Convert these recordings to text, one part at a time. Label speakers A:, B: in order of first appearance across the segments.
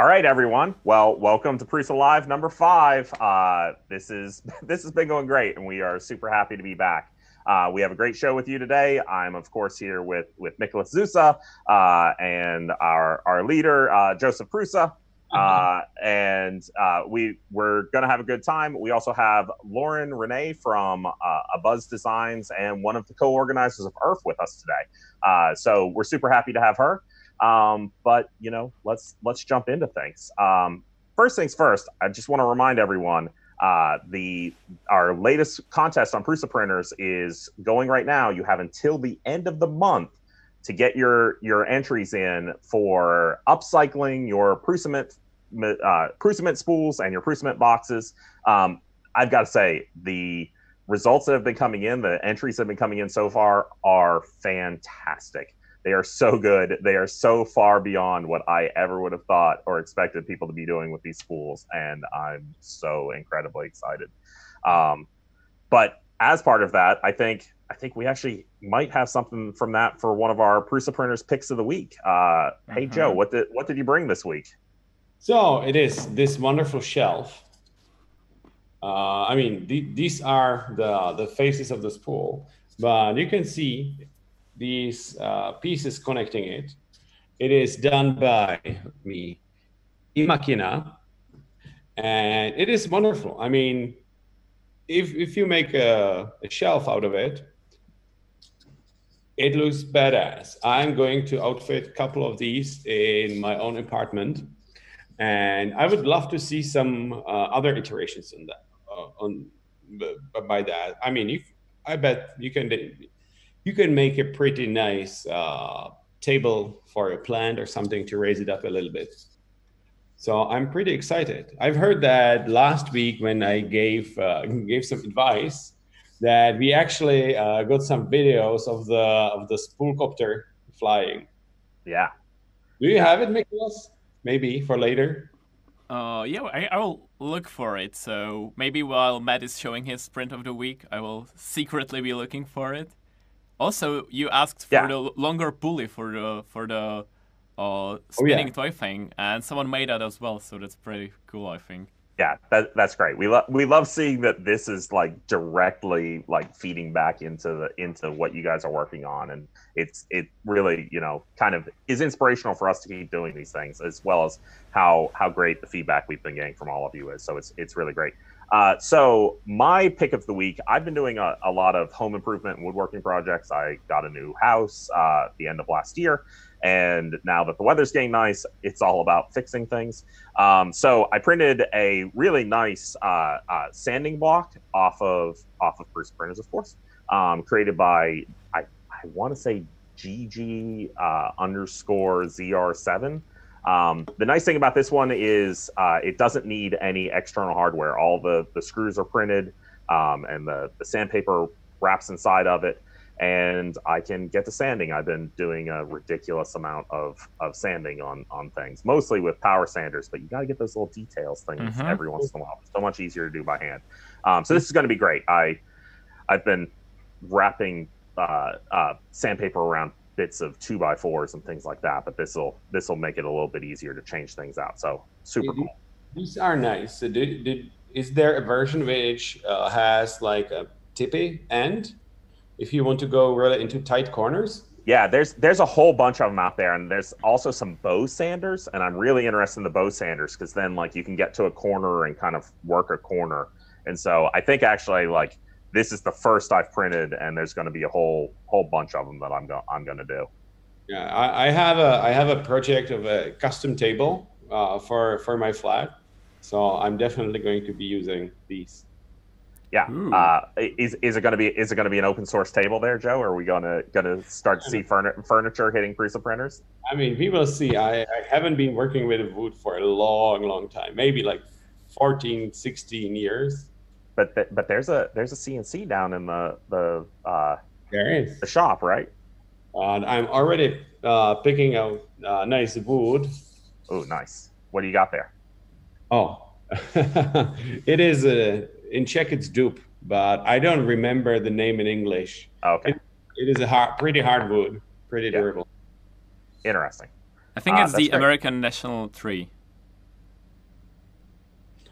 A: All right, everyone. Well, welcome to Prusa Live number five. Uh, this is this has been going great, and we are super happy to be back. Uh, we have a great show with you today. I'm, of course, here with with Nicholas Zusa uh, and our our leader uh, Joseph Prusa, uh, and uh, we we're gonna have a good time. We also have Lauren Renee from uh, Abuzz Designs and one of the co-organizers of ERF with us today. so we're super happy to have her. Um, but you know, let's let's jump into things. Um, first things first, I just want to remind everyone uh, the our latest contest on Prusa printers is going right now. You have until the end of the month to get your your entries in for upcycling your Prusament uh, Prusament spools and your Prusament boxes. Um, I've got to say the results that have been coming in, the entries that have been coming in so far are fantastic. They are so good. They are so far beyond what I ever would have thought or expected people to be doing with these spools, and I'm so incredibly excited. Um, but as part of that, I think I think we actually might have something from that for one of our Prusa printers picks of the week. Uh, hey Joe, mm-hmm. what did what did you bring this week?
B: So it is this wonderful shelf. Uh, I mean, th- these are the the faces of the spool, but you can see these uh, pieces connecting it. It is done by me, Imakina, and it is wonderful. I mean, if if you make a, a shelf out of it, it looks badass. I'm going to outfit a couple of these in my own apartment, and I would love to see some uh, other iterations on that. Uh, on by that, I mean, if I bet you can you can make a pretty nice uh, table for a plant or something to raise it up a little bit. So I'm pretty excited. I've heard that last week when I gave uh, gave some advice that we actually uh, got some videos of the of the spoolcopter flying.
A: Yeah.
B: Do you have it, Nicholas? Maybe for later.
C: Uh, yeah, I, I will look for it. So maybe while Matt is showing his sprint of the week, I will secretly be looking for it. Also, you asked for yeah. the longer pulley for the for the uh, spinning oh, yeah. toy thing, and someone made that as well. So that's pretty cool, I think.
A: Yeah, that, that's great. We love we love seeing that this is like directly like feeding back into the into what you guys are working on, and it's it really you know kind of is inspirational for us to keep doing these things, as well as how how great the feedback we've been getting from all of you is. So it's it's really great. Uh, so my pick of the week, I've been doing a, a, lot of home improvement and woodworking projects. I got a new house uh, at the end of last year, and now that the weather's getting nice, it's all about fixing things. Um, so I printed a really nice uh, uh sanding block off of off of Prusa printers, of course, um, created by I, I want to say GG uh, underscore ZR7. Um, the nice thing about this one is uh, it doesn't need any external hardware. All the, the screws are printed um, and the, the sandpaper wraps inside of it. And I can get to sanding. I've been doing a ridiculous amount of, of sanding on, on things, mostly with power sanders, but you got to get those little details things mm-hmm. every once in a while. It's so much easier to do by hand. Um, so this is going to be great. I, I've been wrapping uh, uh, sandpaper around bits of two by fours and things like that. But this will this will make it a little bit easier to change things out. So super cool.
B: These are nice. So did, did is there a version which uh, has like a tippy end if you want to go really into tight corners?
A: Yeah, there's there's a whole bunch of them out there, and there's also some bow sanders, and I'm really interested in the bow sanders because then like you can get to a corner and kind of work a corner, and so I think actually like this is the first I've printed, and there's going to be a whole whole bunch of them that I'm going I'm going to do.
B: Yeah, I, I, have a I have a project of a custom table uh, for for my flat, so I'm definitely going to be using these.
A: Yeah, uh, is is it going to be is it going to be an open source table there, Joe? Or are we going to going to start to see furniture hitting Prusa printers?
B: I mean, we will see. I, I haven't been working with wood for a long, long time, maybe like 14, 16 years
A: but th- but there's a there's a CNC down in the the uh,
B: there is
A: the shop, right?
B: Uh, I'm already uh, picking out uh, nice wood.
A: Oh, nice. What do you got there?
B: Oh, it is a in Czech it's dupe, but I don't remember the name in English.
A: Okay.
B: It, it is a hard, pretty hard wood, pretty yeah. durable.
A: Interesting.
C: I think uh, it's the great. American National Tree.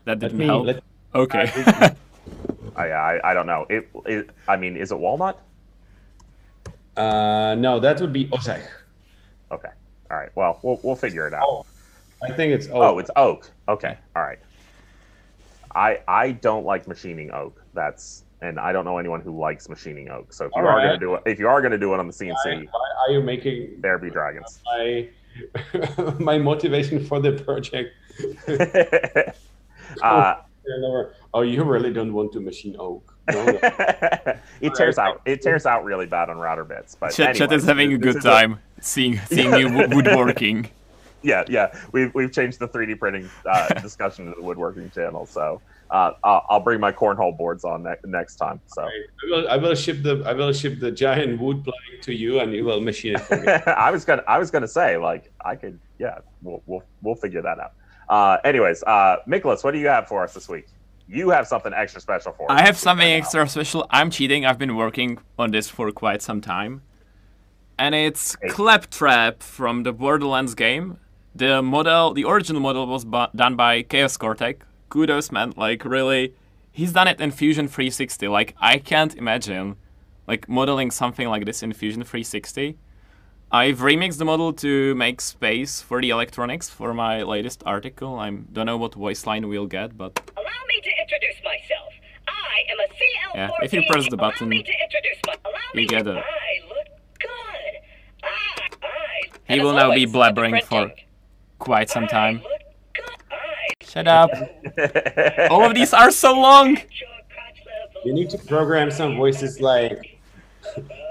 C: that didn't me, help. Let, okay.
A: I, I I don't know. It, it I mean, is it walnut?
B: Uh, no, that would be osech.
A: Okay. All right. Well, we'll we'll figure it out. Oh,
B: I think it's
A: oak. Oh, it's oak. Okay. All right. I I don't like machining oak. That's and I don't know anyone who likes machining oak. So if you All are right. going to do it, if you are going to do it on the CNC, why,
B: why are you making
A: there be dragons?
B: My my motivation for the project.
A: uh,
B: oh, you really don't want to machine oak. No,
A: no. it tears out. It tears out really bad on router bits. But
C: Chet,
A: anyway,
C: Chet is having a good time a... seeing seeing you woodworking.
A: Yeah, yeah. We've we've changed the 3D printing uh, discussion to the woodworking channel. So uh, I'll, I'll, bring my cornhole boards on ne- next time. So
B: right. I, will, I will ship the I will ship the giant wood plank to you, and you will machine it for me.
A: I was gonna I was gonna say like I could yeah we'll we'll, we'll figure that out. Uh, anyways, uh, Nicholas, what do you have for us this week? You have something extra special for
C: us. I have something right extra special. I'm cheating. I've been working on this for quite some time, and it's hey. Claptrap from the Borderlands game. The model, the original model, was bu- done by ChaosCoreTech, kudos, man. Like, really, he's done it in Fusion 360. Like, I can't imagine, like, modeling something like this in Fusion 360. I've remixed the model to make space for the electronics for my latest article. I don't know what voice line we'll get, but...
D: Allow me to introduce myself. I am a CL
C: Yeah, if you press the button, my... you get a...
D: I look good. I,
C: I... He will now be blabbering for quite some time. Shut up. All of these are so long.
B: You need to program some voices like,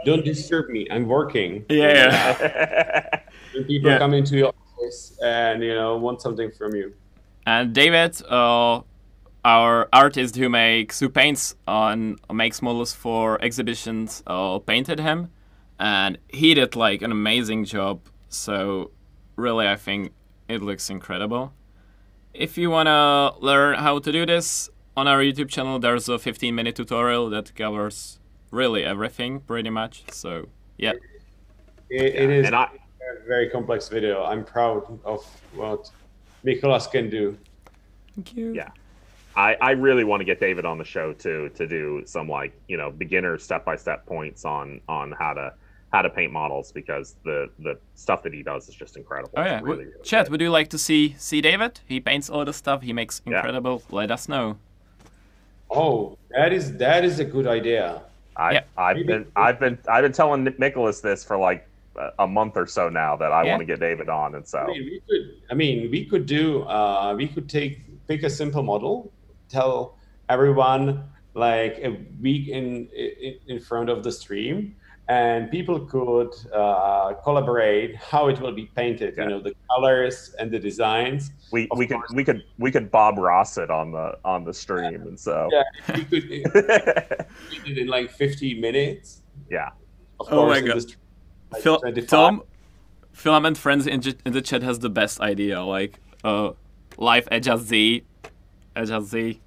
B: "Don't disturb me. I'm working."
C: Yeah.
B: people yeah. come into your office and you know want something from you.
C: And David, uh, our artist who makes who paints on makes models for exhibitions, uh, painted him, and he did like an amazing job. So really, I think it looks incredible. If you want to learn how to do this, on our YouTube channel there's a 15 minute tutorial that covers really everything pretty much. So, yeah.
B: it, it is I, a very complex video. I'm proud of what Nicholas can do.
C: Thank you.
A: Yeah. I, I really want to get David on the show too to do some like you know beginner step by step points on on how to how to paint models because the the stuff that he does is just incredible.
C: Oh yeah, really, really Chet, would you like to see see David? He paints all the stuff. He makes incredible. Yeah. Let us know.
B: Oh, that is that is a good idea.
A: I yeah. I've been I've been I've been telling Nicholas this for like a month or so now that I yeah. want to get David on, and so
B: I mean, we could I mean we could do uh, we could take pick a simple model, tell everyone like a week in in, in front of the stream and people could uh, collaborate how it will be painted. Yeah. You know, the colors and the designs.
A: We we could we could we could Bob Ross it on the on the stream, yeah. and so
B: yeah, we could it in like 50 minutes.
A: Yeah.
C: Of oh my god. like Phil, Tom, Filament Friends in, in the chat has the best idea. Like, uh, live Edge Z, Edge Z.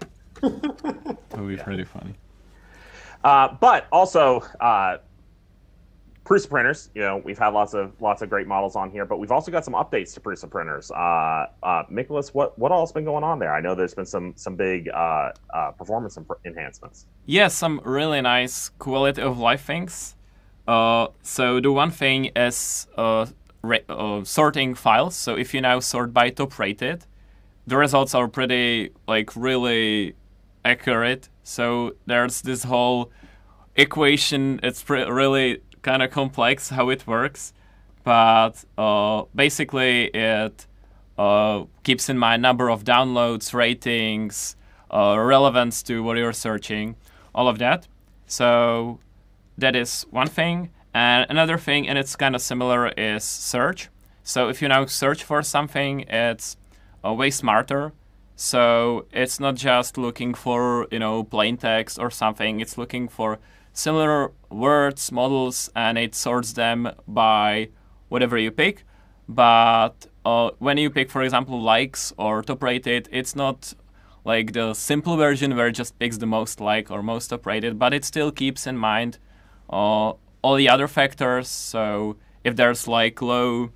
C: that would be yeah. pretty funny.
A: Uh, but also, uh, Prusa printers, you know, we've had lots of lots of great models on here, but we've also got some updates to Prusa printers. Uh, uh, Nicholas, what what all's been going on there? I know there's been some some big uh, uh, performance enhancements.
C: Yeah, some really nice quality of life things. Uh, so the one thing is uh, re- sorting files. So if you now sort by top rated, the results are pretty like really accurate. So there's this whole equation. It's pre- really kind of complex how it works, but uh, basically it uh, keeps in mind number of downloads, ratings, uh, relevance to what you're searching, all of that. So that is one thing. And another thing, and it's kind of similar, is search. So if you now search for something, it's uh, way smarter. So it's not just looking for you know plain text or something. It's looking for similar words, models, and it sorts them by whatever you pick. But uh, when you pick, for example, likes or top rated, it's not like the simple version where it just picks the most like or most top rated, but it still keeps in mind uh, all the other factors. So if there's like low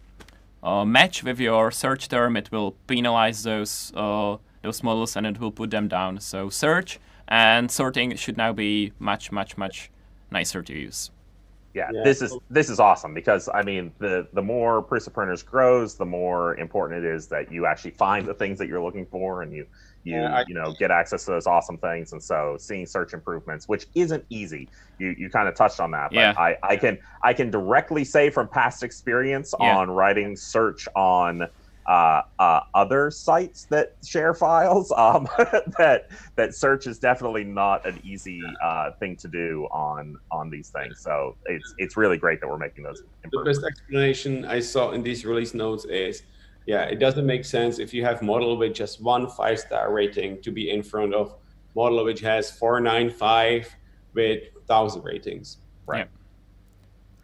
C: uh, match with your search term, it will penalize those uh, those models and it will put them down. So search and sorting should now be much, much, much nicer to use.
A: Yeah, yeah, this is this is awesome because I mean the the more Prusa printers grows, the more important it is that you actually find the things that you're looking for and you you yeah, I, you know get access to those awesome things. And so seeing search improvements, which isn't easy, you you kind of touched on that. But yeah. I I can I can directly say from past experience yeah. on writing search on uh, uh, other sites that share files. Um, that that search is definitely not an easy uh, thing to do on on these things. So it's it's really great that we're making those.
B: The best explanation I saw in these release notes is, yeah, it doesn't make sense if you have model with just one five star rating to be in front of model which has four nine five with thousand ratings.
A: Right. Yeah.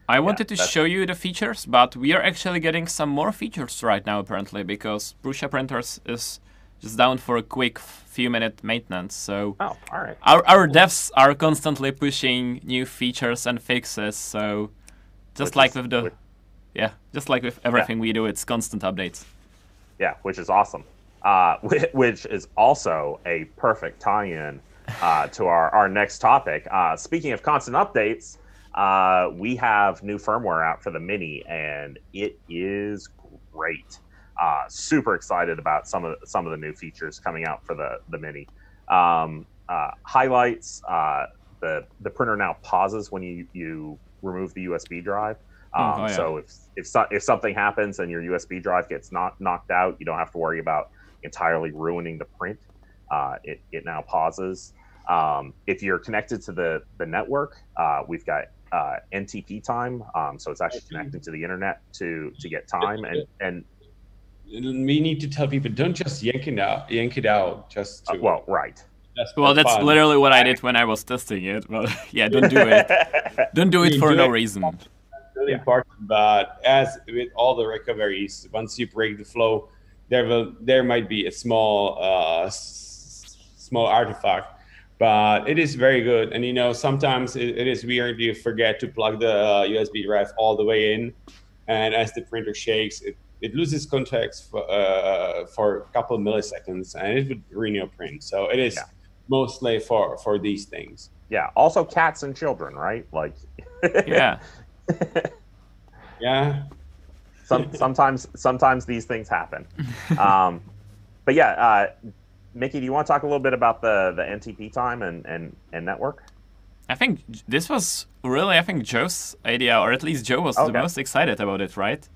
C: I wanted yeah, to show you the features, but we are actually getting some more features right now apparently because Prusa Printers is just down for a quick few minute maintenance. So
A: oh, all right.
C: Our our devs are constantly pushing new features and fixes. So just which like is, with the which, yeah, just like with everything yeah. we do, it's constant updates.
A: Yeah, which is awesome. Uh, which is also a perfect tie-in uh, to our, our next topic. Uh, speaking of constant updates, uh, we have new firmware out for the Mini, and it is great. Uh, super excited about some of the, some of the new features coming out for the the Mini. Um, uh, highlights: uh, the the printer now pauses when you you remove the USB drive. Hmm, um, oh, yeah. So if if so, if something happens and your USB drive gets not knocked out, you don't have to worry about entirely ruining the print. Uh, it it now pauses. Um, if you're connected to the the network, uh, we've got uh, NTP time. Um, so it's actually connecting to the internet to to get time and and
B: we need to tell people don't just yank it out yank it out just to,
A: uh, well right
C: well that's fun. literally what i did when i was testing it but yeah don't do it don't do it for do no it. reason
B: really yeah. important but as with all the recoveries once you break the flow there will there might be a small uh, s- small artifact but it is very good. And you know, sometimes it, it is weird. You forget to plug the uh, USB drive all the way in, and as the printer shakes, it, it loses context for, uh, for a couple milliseconds, and it would ruin your print. So it is yeah. mostly for for these things.
A: Yeah. Also, cats and children, right? Like.
C: yeah.
B: yeah.
A: Some, sometimes sometimes these things happen. Um, but yeah. Uh, Mickey, do you want to talk a little bit about the the NTP time and and, and network?
C: I think this was really, I think Joe's idea, or at least Joe was okay. the most excited about it, right?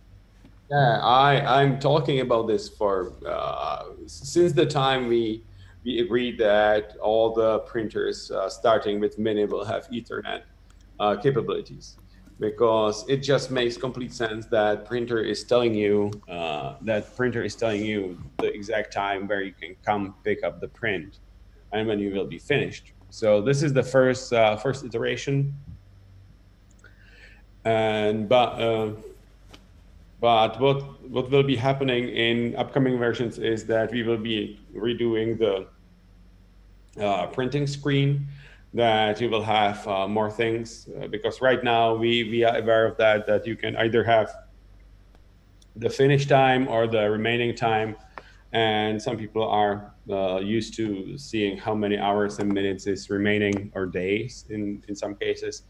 B: Yeah, I I'm talking about this for uh, since the time we we agreed that all the printers uh, starting with Mini will have Ethernet uh, capabilities because it just makes complete sense that printer is telling you uh, that printer is telling you the exact time where you can come pick up the print and when you will be finished. So this is the first uh, first iteration, and but uh, but what what will be happening in upcoming versions is that we will be redoing the uh, printing screen that you will have uh, more things uh, because right now we we are aware of that that you can either have the finish time or the remaining time. And some people are uh, used to seeing how many hours and minutes is remaining or days in in some cases.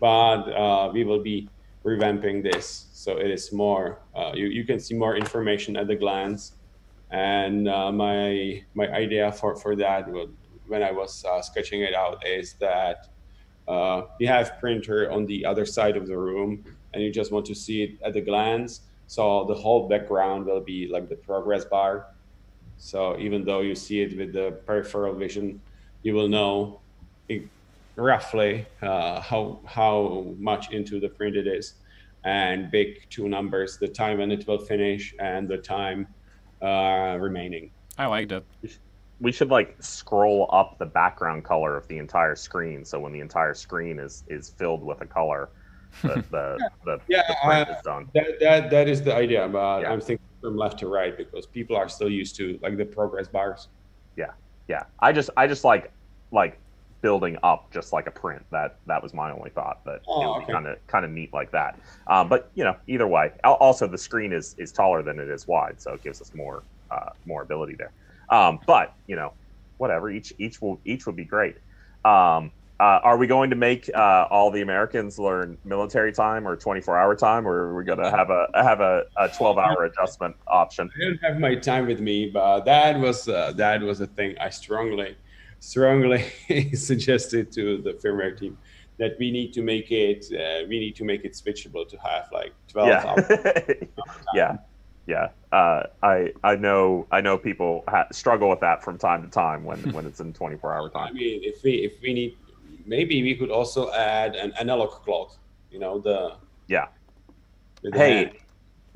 B: But uh, we will be revamping this so it is more uh, you, you can see more information at the glance. And uh, my my idea for for that would when I was uh, sketching it out is that uh, you have printer on the other side of the room and you just want to see it at a glance. So the whole background will be like the progress bar. So even though you see it with the peripheral vision, you will know roughly uh, how how much into the print it is, and big two numbers: the time when it will finish and the time uh, remaining.
C: I like that
A: we should like scroll up the background color of the entire screen so when the entire screen is is filled with a color the the, the,
B: yeah, the print uh, is done. that, that that is the idea but yeah. i'm thinking from left to right because people are still used to like the progress bars.
A: Yeah yeah. I just i just like like building up just like a print. That that was my only thought that oh, it would be kind of kind of neat like that. Um, but you know either way also the screen is is taller than it is wide so it gives us more uh, more ability there Um, but you know, whatever. Each each will each would be great. Um, uh, are we going to make uh, all the Americans learn military time or 24 hour time, or are we going to have a have a, a 12 hour adjustment option?
B: I didn't have my time with me, but that was uh, that was a thing I strongly strongly suggested to the firmware team that we need to make it uh, we need to make it switchable to have like 12
A: yeah.
B: hours.
A: yeah. Yeah, uh, I I know I know people ha- struggle with that from time to time when, when it's in 24 hour time.
B: I mean, if we if we need maybe we could also add an analog clock. You know the
A: yeah. The hey,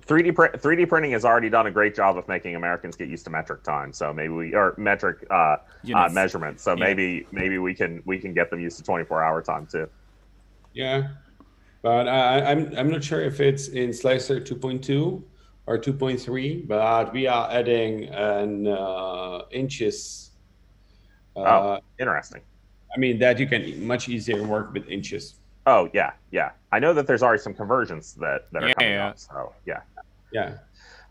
A: 3D pr- 3D printing has already done a great job of making Americans get used to metric time. So maybe we or metric uh, uh, measurements. So yeah. maybe maybe we can we can get them used to 24 hour time too.
B: Yeah, but I, I'm I'm not sure if it's in Slicer 2.2 or 2.3, but we are adding an uh, inches.
A: Uh, oh, interesting.
B: I mean that you can much easier work with inches.
A: Oh yeah, yeah. I know that there's already some conversions that that are yeah, coming yeah. up. So yeah.
B: Yeah.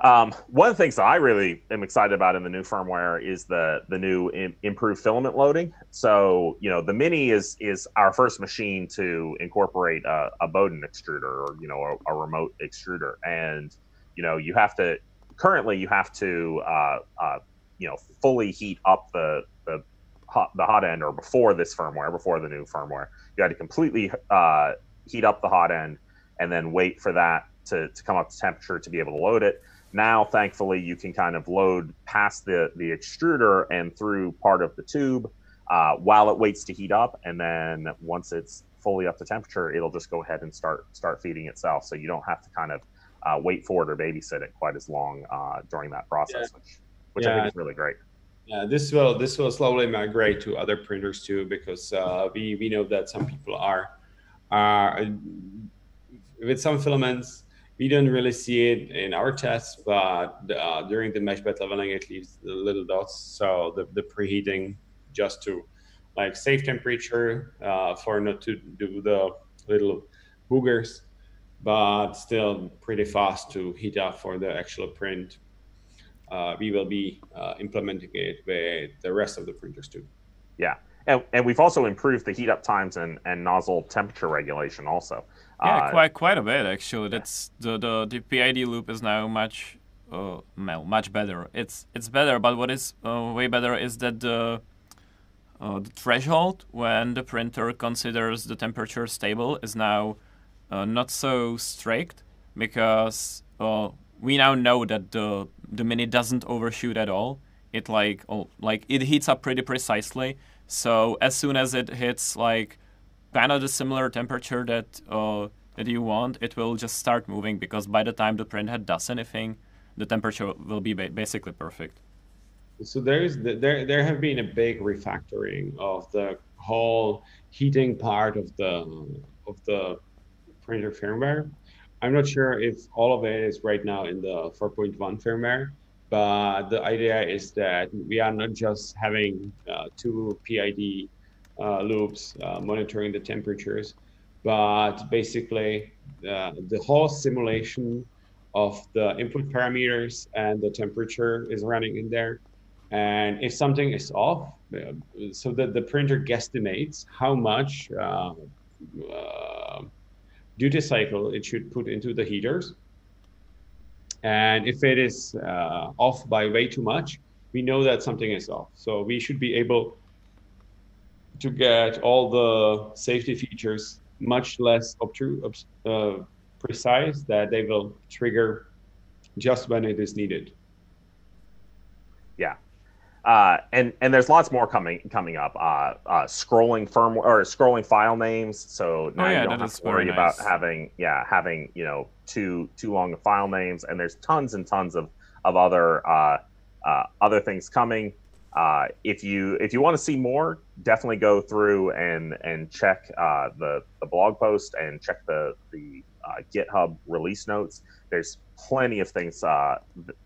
A: Um, one of the things that I really am excited about in the new firmware is the the new Im- improved filament loading. So you know the Mini is is our first machine to incorporate a, a Bowden extruder or you know a, a, remote extruder, and you know you have to currently you have to uh, uh, you know fully heat up the the hot, the hot end or before this firmware, before the new firmware, you had to completely uh, heat up the hot end and then wait for that to, to come up to temperature to be able to load it. Now, thankfully, you can kind of load past the, the extruder and through part of the tube uh, while it waits to heat up. And then once it's fully up to temperature, it'll just go ahead and start start feeding itself. So you don't have to kind of uh, wait for it or babysit it quite as long uh, during that process, yeah. which, which yeah. I think is really great.
B: Yeah, this will this will slowly migrate to other printers too, because uh, we we know that some people are are with some filaments. We don't really see it in our tests, but uh, during the mesh bed leveling, it leaves the little dots. So the, the preheating just to like save temperature uh, for not to do the little boogers, but still pretty fast to heat up for the actual print uh, we will be uh, implementing it with the rest of the printers too.
A: Yeah. And, and we've also improved the heat up times and, and nozzle temperature regulation also.
C: Yeah, uh, quite quite a bit actually. That's the, the, the PID loop is now much uh, well, much better. It's it's better, but what is uh, way better is that the uh, the threshold when the printer considers the temperature stable is now uh, not so strict because uh, we now know that the the mini doesn't overshoot at all. It like oh, like it heats up pretty precisely. So as soon as it hits like kind of the similar temperature that uh, that you want, it will just start moving because by the time the printhead does anything, the temperature will be ba- basically perfect.
B: So there is the, there there have been a big refactoring of the whole heating part of the of the printer firmware I'm not sure if all of it is right now in the 4.1 firmware, but the idea is that we are not just having uh, two PID uh, loops uh, monitoring the temperatures, but basically uh, the whole simulation of the input parameters and the temperature is running in there. And if something is off, uh, so that the printer guesstimates how much uh, duty cycle it should put into the heaters. And if it is uh, off by way too much, we know that something is off. So we should be able to get all the safety features much less obtru- uh, precise that they will trigger just when it is needed.
A: Yeah, uh, and and there's lots more coming coming up. Uh, uh, scrolling firmware or scrolling file names, so now oh, yeah, you don't have to worry nice. about having yeah having you know too too long of file names. And there's tons and tons of of other uh, uh, other things coming. Uh, if you if you want to see more, definitely go through and and check the the blog post and check the the GitHub release notes. There's plenty of things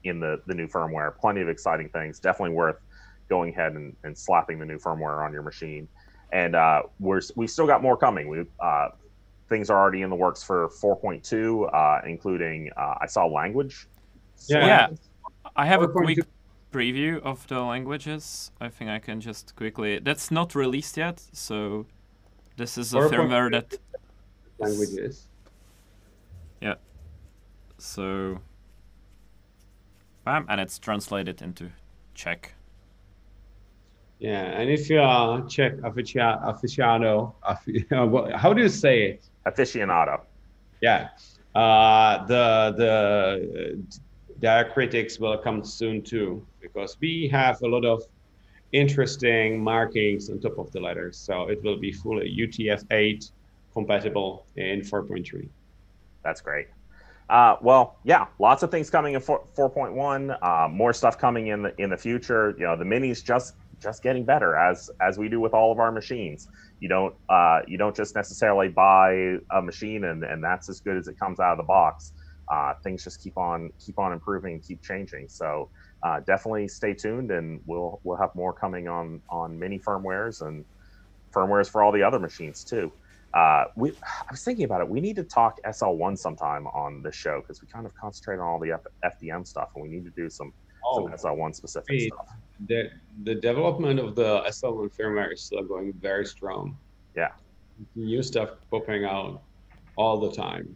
A: in the the new firmware, plenty of exciting things. Definitely worth going ahead and, and slapping the new firmware on your machine. And uh, we're we've still got more coming. We uh, things are already in the works for 4.2, uh, including uh, I saw language.
C: Yeah. yeah. I have a quick preview of the languages. I think I can just quickly. That's not released yet, so this is a firmware that
B: languages.
C: Yeah. So. Bam, and it's translated into Czech.
B: Yeah, and if you are Czech aficionado, how do you say it?
A: Aficionado.
B: Yeah, uh, the the diacritics will come soon too, because we have a lot of interesting markings on top of the letters. So it will be fully UTF-8 compatible in 4.3.
A: That's great. Uh, well, yeah, lots of things coming in 4, 4.1. Uh, more stuff coming in the in the future. You know, the minis just just getting better as as we do with all of our machines. You don't uh, you don't just necessarily buy a machine and, and that's as good as it comes out of the box. Uh, things just keep on keep on improving and keep changing. So uh, definitely stay tuned, and we'll we'll have more coming on on mini firmwares and firmwares for all the other machines too. Uh, we I was thinking about it. We need to talk SL1 sometime on this show because we kind of concentrate on all the F- FDM stuff, and we need to do some, oh, some SL1 specific stuff.
B: The the development of the SL1 firmware is still going very strong.
A: Yeah,
B: new stuff popping out all the time.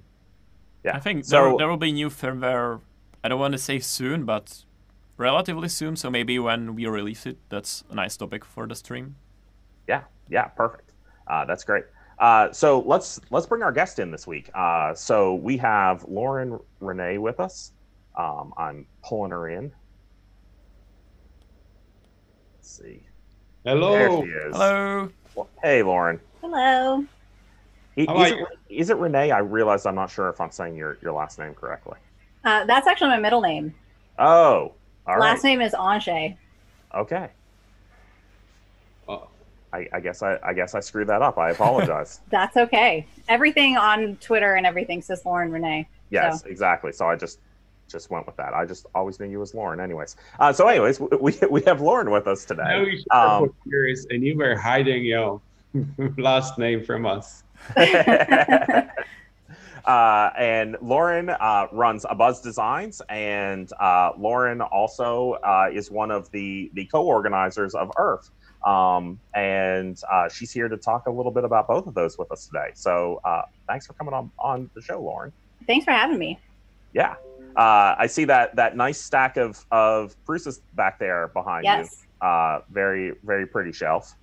C: Yeah, I think so, there, there will be new firmware. I don't want to say soon, but relatively soon. So maybe when we release it, that's a nice topic for the stream.
A: Yeah, yeah, perfect. Uh, that's great. Uh, so let's let's bring our guest in this week. Uh, so we have Lauren Renee with us. Um, I'm pulling her in. Let's see.
B: Hello.
C: Hello.
A: Well, hey, Lauren.
E: Hello.
A: Is, is, it, is, it Renee? I realize I'm not sure if I'm saying your, your last name correctly.
E: Uh, that's actually my middle name.
A: Oh,
E: all Last right. name is Ange.
A: Okay. I, I, guess I, I guess I screwed that up. I apologize.
E: That's okay. Everything on Twitter and everything says Lauren Renee.
A: Yes, so. exactly. So I just just went with that. I just always knew you as Lauren. Anyways, uh, so anyways, we we have Lauren with us today. I
B: was um, curious, and you were hiding your last name from us.
A: Uh, and Lauren uh, runs Abuzz Designs, and uh, Lauren also uh, is one of the the co-organizers of Earth. Um, and uh, she's here to talk a little bit about both of those with us today. So uh, thanks for coming on on the show, Lauren.
E: Thanks for having me.
A: Yeah, I see that that nice stack of of Prusa's back there behind
E: yes.
A: you. very very pretty shelf.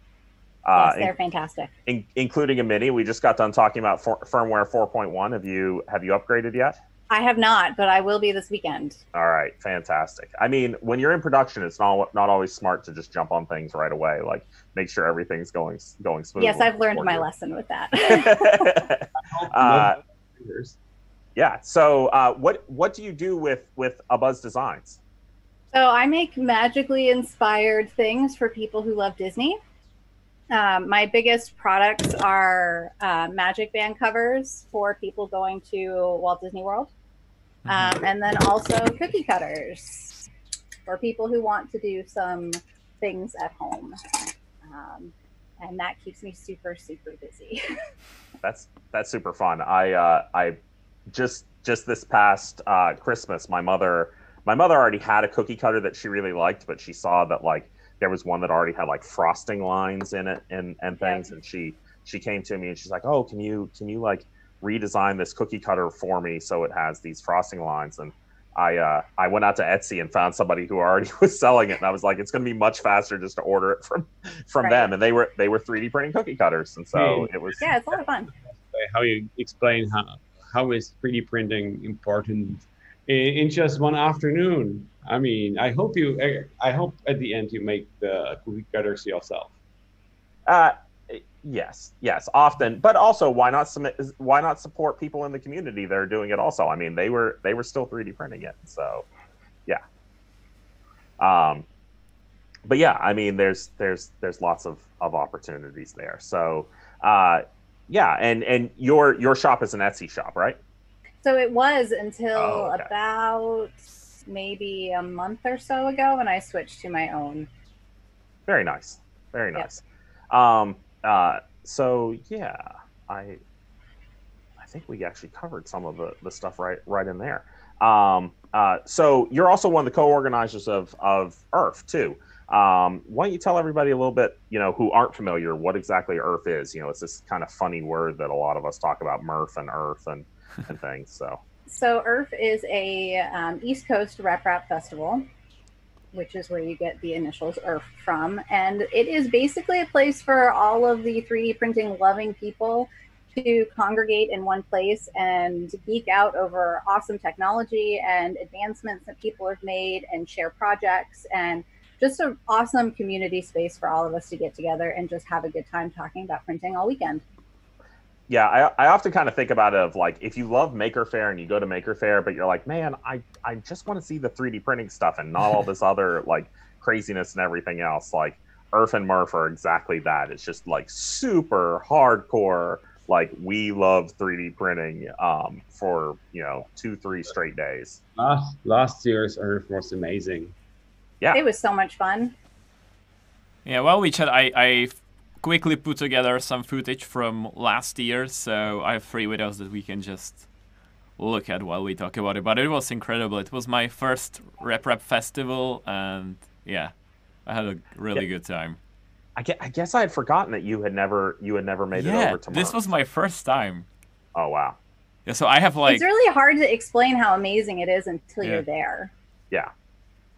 E: Uh, yes, they're in, fantastic.
A: In, including a mini. We just got done talking about for, firmware 4.1. Have you have you upgraded yet?
E: I have not, but I will be this weekend.
A: All right, fantastic. I mean, when you're in production, it's not not always smart to just jump on things right away. Like, make sure everything's going going smooth.
E: Yes, I've learned my you. lesson with that.
A: uh, yeah. So, uh, what what do you do with with Abuzz Designs?
E: So I make magically inspired things for people who love Disney. Um, my biggest products are uh, Magic Band covers for people going to Walt Disney World, mm-hmm. um, and then also cookie cutters for people who want to do some things at home. Um, and that keeps me super super busy.
A: that's that's super fun. I uh, I just just this past uh, Christmas, my mother my mother already had a cookie cutter that she really liked, but she saw that like there was one that already had like frosting lines in it and and things yeah. and she she came to me and she's like oh can you can you like redesign this cookie cutter for me so it has these frosting lines and I uh, I went out to Etsy and found somebody who already was selling it, and I was like, it's going to be much faster just to order it from from right. them. And they were they were 3D printing cookie cutters, and so it was
E: yeah, it's a lot of fun.
B: How you explain how how is 3D printing important in, just one afternoon? I mean, I hope you. I hope at the end you make the cookie cutters yourself.
A: Uh, yes, yes, often, but also why not submit? Why not support people in the community that are doing it? Also, I mean, they were they were still 3D printing it, so yeah. Um, but yeah, I mean, there's there's there's lots of of opportunities there. So, uh, yeah, and and your your shop is an Etsy shop, right?
E: So it was until oh, okay. about maybe a month or so ago, when I switched to my own.
A: Very nice. Very nice. Yep. Um, uh, so yeah, I I think we actually covered some of the, the stuff right right in there. Um, uh, so you're also one of the co-organizers of of ERF too. Um, why don't you tell everybody a little bit, you know, who aren't familiar, what exactly ERF is? You know, it's this kind of funny word that a lot of us talk about, Murph and ERF and and things. So,
E: so ERF is a um, East Coast rep rap festival, which is where you get the initials ERF from, and it is basically a place for all of the 3D printing loving people to congregate in one place and geek out over awesome technology and advancements that people have made and share projects and just an awesome community space for all of us to get together and just have a good time talking about printing all weekend.
A: Yeah, I, I often kind of think about it of like if you love Maker Faire and you go to Maker Faire, but you're like, man, I, I just want to see the 3D printing stuff and not all this other like craziness and everything else. Like ERF and Murph are exactly that. It's just like super hardcore like we love 3D printing um, for you know two three straight days.
B: Last last year's ERF was amazing.
A: Yeah,
E: it was so much fun.
C: Yeah, well, we chat. I I quickly put together some footage from last year, so I have three videos that we can just look at while we talk about it. But it was incredible. It was my first Rep Rap festival, and yeah, I had a really yeah. good time.
A: I guess, I guess I had forgotten that you had never you had never made
C: yeah,
A: it over to.
C: Yeah, this was my first time.
A: Oh wow!
C: Yeah, so I have like.
E: It's really hard to explain how amazing it is until yeah. you're there.
A: Yeah.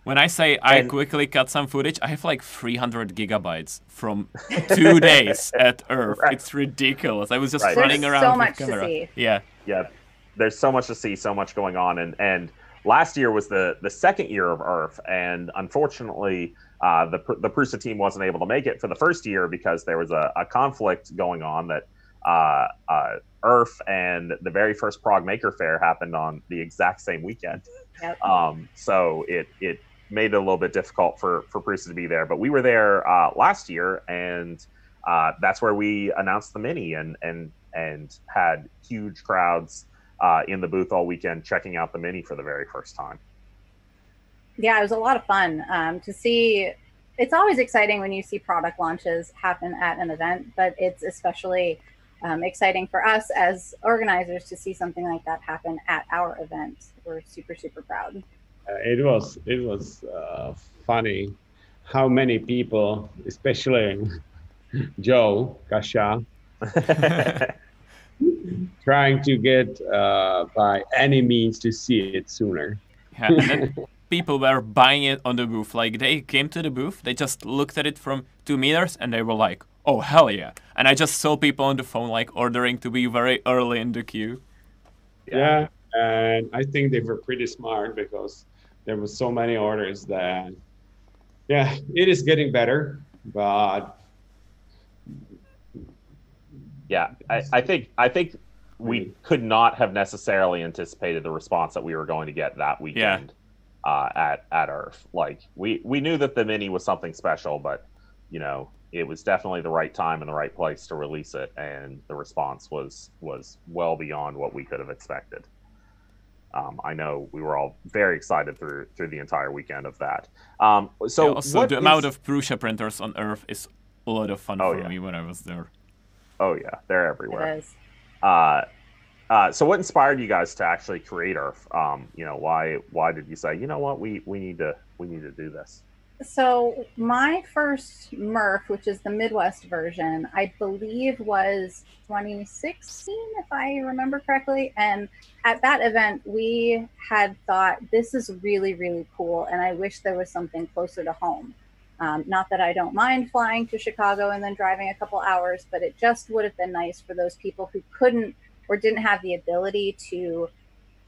C: When I say I and, quickly cut some footage, I have like 300 gigabytes from two days at ERF. Right. It's ridiculous. I was just right. running
E: There's
C: around
E: so much
C: camera.
E: To see.
C: Yeah.
A: Yeah. There's so much to see, so much going on, and and last year was the the second year of ERF, and unfortunately uh, the the Prusa team wasn't able to make it for the first year because there was a, a conflict going on that uh, uh, ERF and the very first Prague Maker Faire happened on the exact same weekend. Yep. Um, so it it made it a little bit difficult for for Prusa to be there. But we were there uh, last year, and uh, that's where we announced the mini and and and had huge crowds uh, in the booth all weekend checking out the mini for the very first time
E: yeah, it was a lot of fun um, to see. It's always exciting when you see product launches happen at an event, but it's especially um, exciting for us as organizers to see something like that happen at our event. We're super super proud.
B: Uh, it was it was uh, funny how many people, especially Joe Kasha, trying to get uh, by any means to see it sooner.
C: Yeah, people were buying it on the booth. Like they came to the booth, they just looked at it from two meters, and they were like, "Oh hell yeah!" And I just saw people on the phone like ordering to be very early in the queue.
B: Yeah, yeah and I think they were pretty smart because there were so many orders that, yeah, it is getting better, but
A: yeah, I, I think I think we mm. could not have necessarily anticipated the response that we were going to get that weekend. Yeah uh, at at ERF. Like we we knew that the mini was something special, but you know it was definitely the right time and the right place to release it, and the response was was well beyond what we could have expected. Um, I know we were all very excited through through the entire weekend of that. Um, so
C: yeah, also the is... amount of Prusa printers on ERF is a lot of fun oh, for yeah. me when I was there.
A: Oh yeah, they're everywhere. Uh, uh, so, what inspired you guys to actually create ERF? Um, you know, why why did you say, you know what, we we need to we need to do this?
E: So, my first Murph, which is the Midwest version, I believe was 2016, if I remember correctly. And at that event, we had thought this is really really cool, and I wish there was something closer to home. Um, not that I don't mind flying to Chicago and then driving a couple hours, but it just would have been nice for those people who couldn't or didn't have the ability to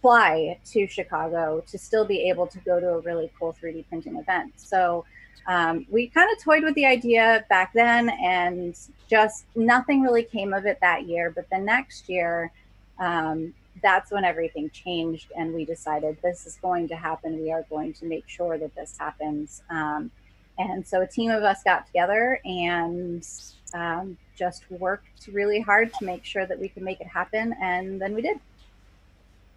E: fly to Chicago to still be able to go to a really cool 3D printing event. So um, we kind of toyed with the idea back then and just nothing really came of it that year. But the next year, um, that's when everything changed and we decided this is going to happen. We are going to make sure that this happens. Um, and so a team of us got together and um, just worked really hard to make sure that we could make it happen, and then we did.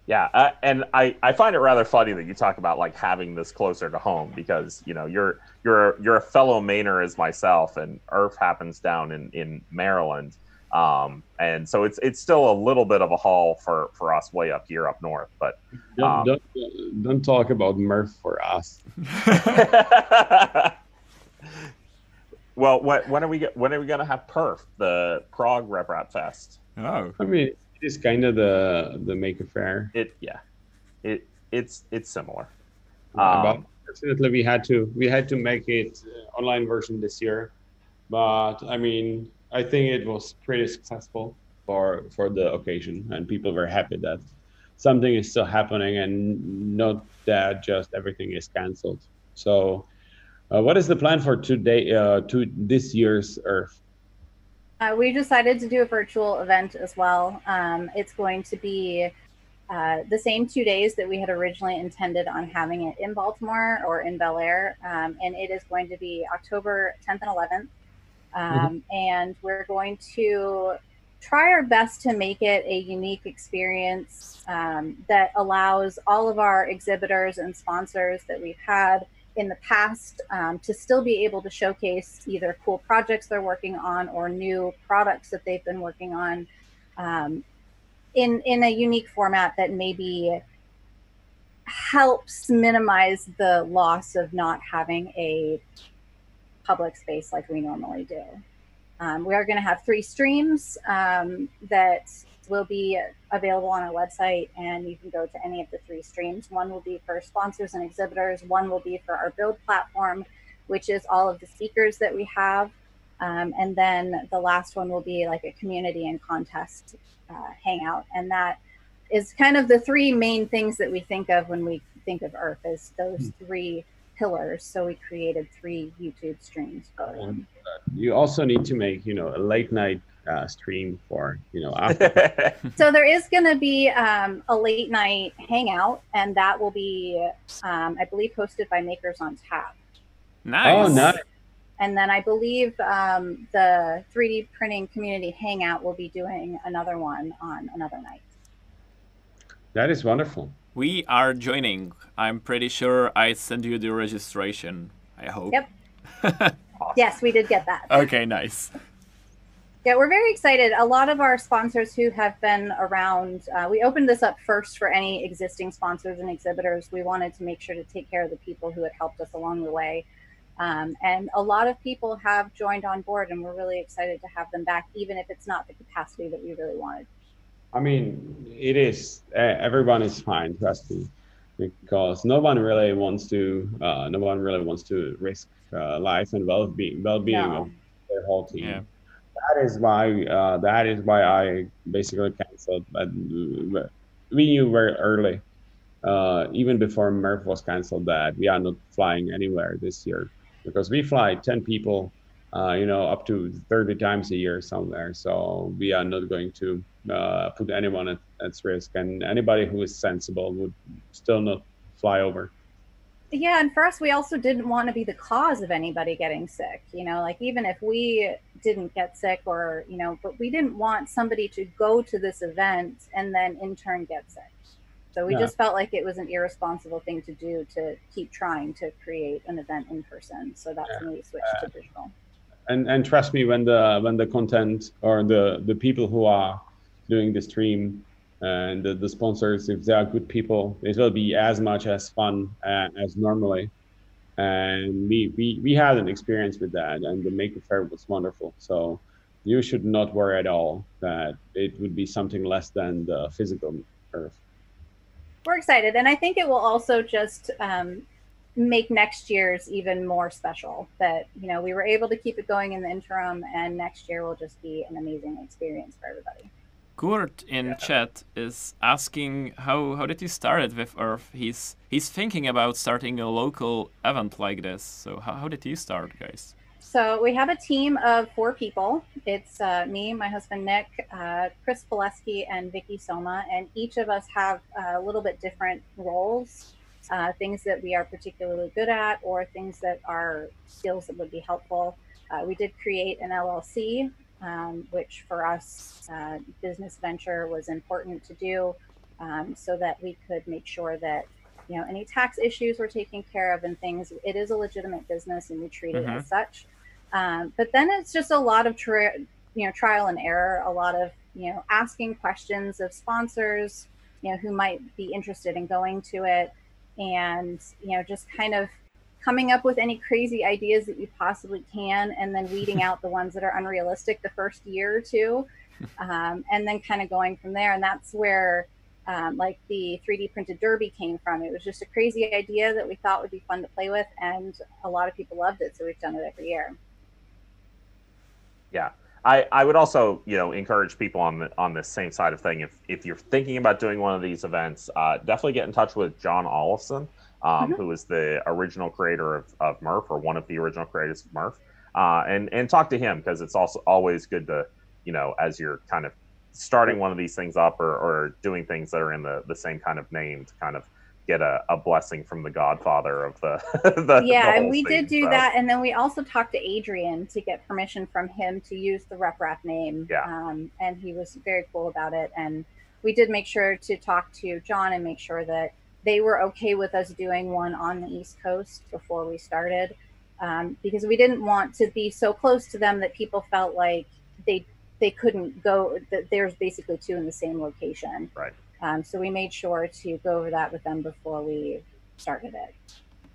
A: Yeah, uh, and I, I find it rather funny that you talk about like having this closer to home because you know you're you're you're a fellow Mainer as myself, and ERF happens down in in Maryland, Um, and so it's it's still a little bit of a haul for for us way up here up north. But
B: um, don't, don't, don't talk about Murph for us.
A: well, what, when are we when are we gonna have Perf the Prague RepRap Fest?
C: Oh,
B: I mean, it's kind of the the Maker Faire.
A: It yeah, it it's it's similar.
B: Um, unfortunately, we had to we had to make it uh, online version this year. But I mean, I think it was pretty successful for for the occasion, and people were happy that something is still happening and not that just everything is cancelled. So, uh, what is the plan for today? Uh, to this year's ERF?
E: Uh, we decided to do a virtual event as well. Um, it's going to be uh, the same two days that we had originally intended on having it in Baltimore or in Bel Air, um, and it is going to be October 10th and 11th. Mm-hmm. Um, mm-hmm. And we're going to try our best to make it a unique experience um, that allows all of our exhibitors and sponsors that we've had in the past um, to still be able to showcase either cool projects they're working on or new products that they've been working on um, in in a unique format that maybe helps minimize the loss of not having a public space like we normally do. Um, we are going to have three streams um, that will be available on our website, and you can go to any of the three streams. One will be for sponsors and exhibitors, one will be for our build platform, which is all of the speakers that we have. Um, and then the last one will be like a community and contest uh, hangout. And that is kind of the three main things that we think of when we think of ERF is those hmm. three pillars. So we created three YouTube streams for them.
B: You also need to make, you know, a late night uh, stream for, you know,
E: after. so there is going to be um, a late night hangout, and that will be, um, I believe, hosted by Makers on Tap.
C: Nice.
B: Oh, nice.
E: And then I believe um, the 3D printing community hangout will be doing another one on another night.
B: That is wonderful.
C: We are joining. I'm pretty sure I sent you the registration. I hope.
E: Yep. yes, we did get that.
C: Okay, nice.
E: Yeah, we're very excited. A lot of our sponsors who have been around, uh, we opened this up first for any existing sponsors and exhibitors. We wanted to make sure to take care of the people who had helped us along the way. Um, and a lot of people have joined on board, and we're really excited to have them back, even if it's not the capacity that we really wanted.
B: I mean, it is. Everyone is fine, trust me, because no one really wants to. Uh, no one really wants to risk uh, life and well-being, well-being no. of their whole team. Yeah. That is why. Uh, that is why I basically canceled. But we knew very early, uh, even before MRRF was canceled, that we are not flying anywhere this year because we fly ten people uh, you know, up to 30 times a year somewhere. So we are not going to uh, put anyone at, at risk, and anybody who is sensible would still not fly over.
E: Yeah, and for us, we also didn't want to be the cause of anybody getting sick. You know, like even if we didn't get sick, or you know, but we didn't want somebody to go to this event and then in turn get sick. So we yeah. just felt like it was an irresponsible thing to do to keep trying to create an event in person. So that's yeah. when we switched uh, to digital
B: and and trust me when the when the content or the the people who are doing the stream and the, the sponsors if they are good people it will be as much as fun uh, as normally. And we, we we had an experience with that and the maker fair was wonderful. So you should not worry at all that it would be something less than the physical ERF.
E: We're excited and i think it will also just um, make next year's even more special that you know we were able to keep it going in the interim and next year will just be an amazing experience for everybody
C: Kurt in yeah. chat is asking how how did you start it with ERF? He's he's thinking about starting a local event like this. So how, how did you start, guys?
E: So we have a team of four people. It's uh, me, my husband Nick, uh, Chris Pileski, and Vicky Soma, and each of us have a little bit different roles uh, things that we are particularly good at or things that are skills that would be helpful. Uh, we did create an LLC, um, which for us, uh, business venture was important to do um, so that we could make sure that you know any tax issues were taken care of and things. It is a legitimate business and we treat mm-hmm. it as mm-hmm. such. Um, but then it's just a lot of tra- you know trial and error, a lot of you know asking questions of sponsors, you know who might be interested in going to it, and you know just kind of coming up with any crazy ideas that you possibly can, and then weeding out the ones that are unrealistic the first year or two, um, and then kind of going from there. And that's where um, like the 3D printed derby came from. It was just a crazy idea that we thought would be fun to play with, and a lot of people loved it. So we've done it every year.
A: Yeah. I, I would also, you know, encourage people on the on this same side of thing. If if you're thinking about doing one of these events, uh, definitely get in touch with John Olafson, um, mm-hmm. who is the original creator of, of MRRF or one of the original creators of MRRF, uh, and and talk to him because it's also always good to, you know, as you're kind of starting one of these things up or, or doing things that are in the, the same kind of name to kind of get a, a blessing from the godfather of the, the
E: yeah
A: the
E: and we
A: thing,
E: did do
A: so.
E: that and then we also talked to adrian to get permission from him to use the RepRap name
A: Yeah.
E: um, and he was very cool about it and we did make sure to talk to john and make sure that they were okay with us doing one on the east coast before we started um, because we didn't want to be so close to them that people felt like they they couldn't go that there's basically two in the same location
A: Right.
E: Um, so we made sure to go over that with them before we started it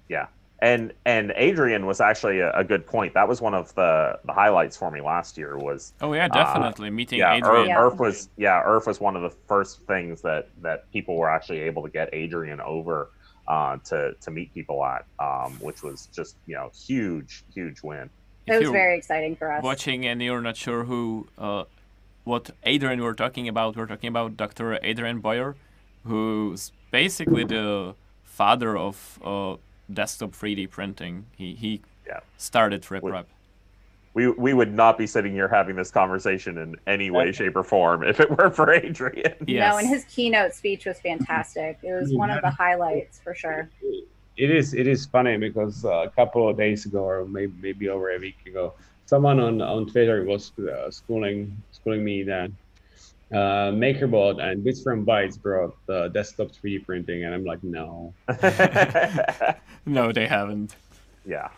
E: Yeah.
A: and and Adrian was actually a, a good point. That was one of the, the highlights for me last year. Was
C: Oh yeah, definitely meeting
A: yeah,
C: Adrian.
A: ERF,
E: Yeah.
A: ERF was yeah, ERF was one of the first things that that people were actually able to get Adrian over uh, to to meet people at, um, which was just you know huge huge win.
C: If
E: it was very exciting for us
C: watching and you're not sure who, uh, what Adrian we're talking about, we're talking about Dr. Adrian Bowyer, who's basically the father of uh, desktop 3D printing. He he
A: Yeah.
C: started RepRap.
A: Would- We we would not be sitting here having this conversation in any way, shape, or form if it weren't for Adrian.
C: Yes.
E: no and his keynote speech was fantastic it was one of the highlights for sure
B: It is it is funny because uh, a couple of days ago, or maybe maybe over a week ago, someone on on Twitter was uh, schooling schooling me that uh, MakerBot and Bits from Bytes brought uh, desktop 3D printing, and I'm like, no.
C: No, they haven't.
A: yeah.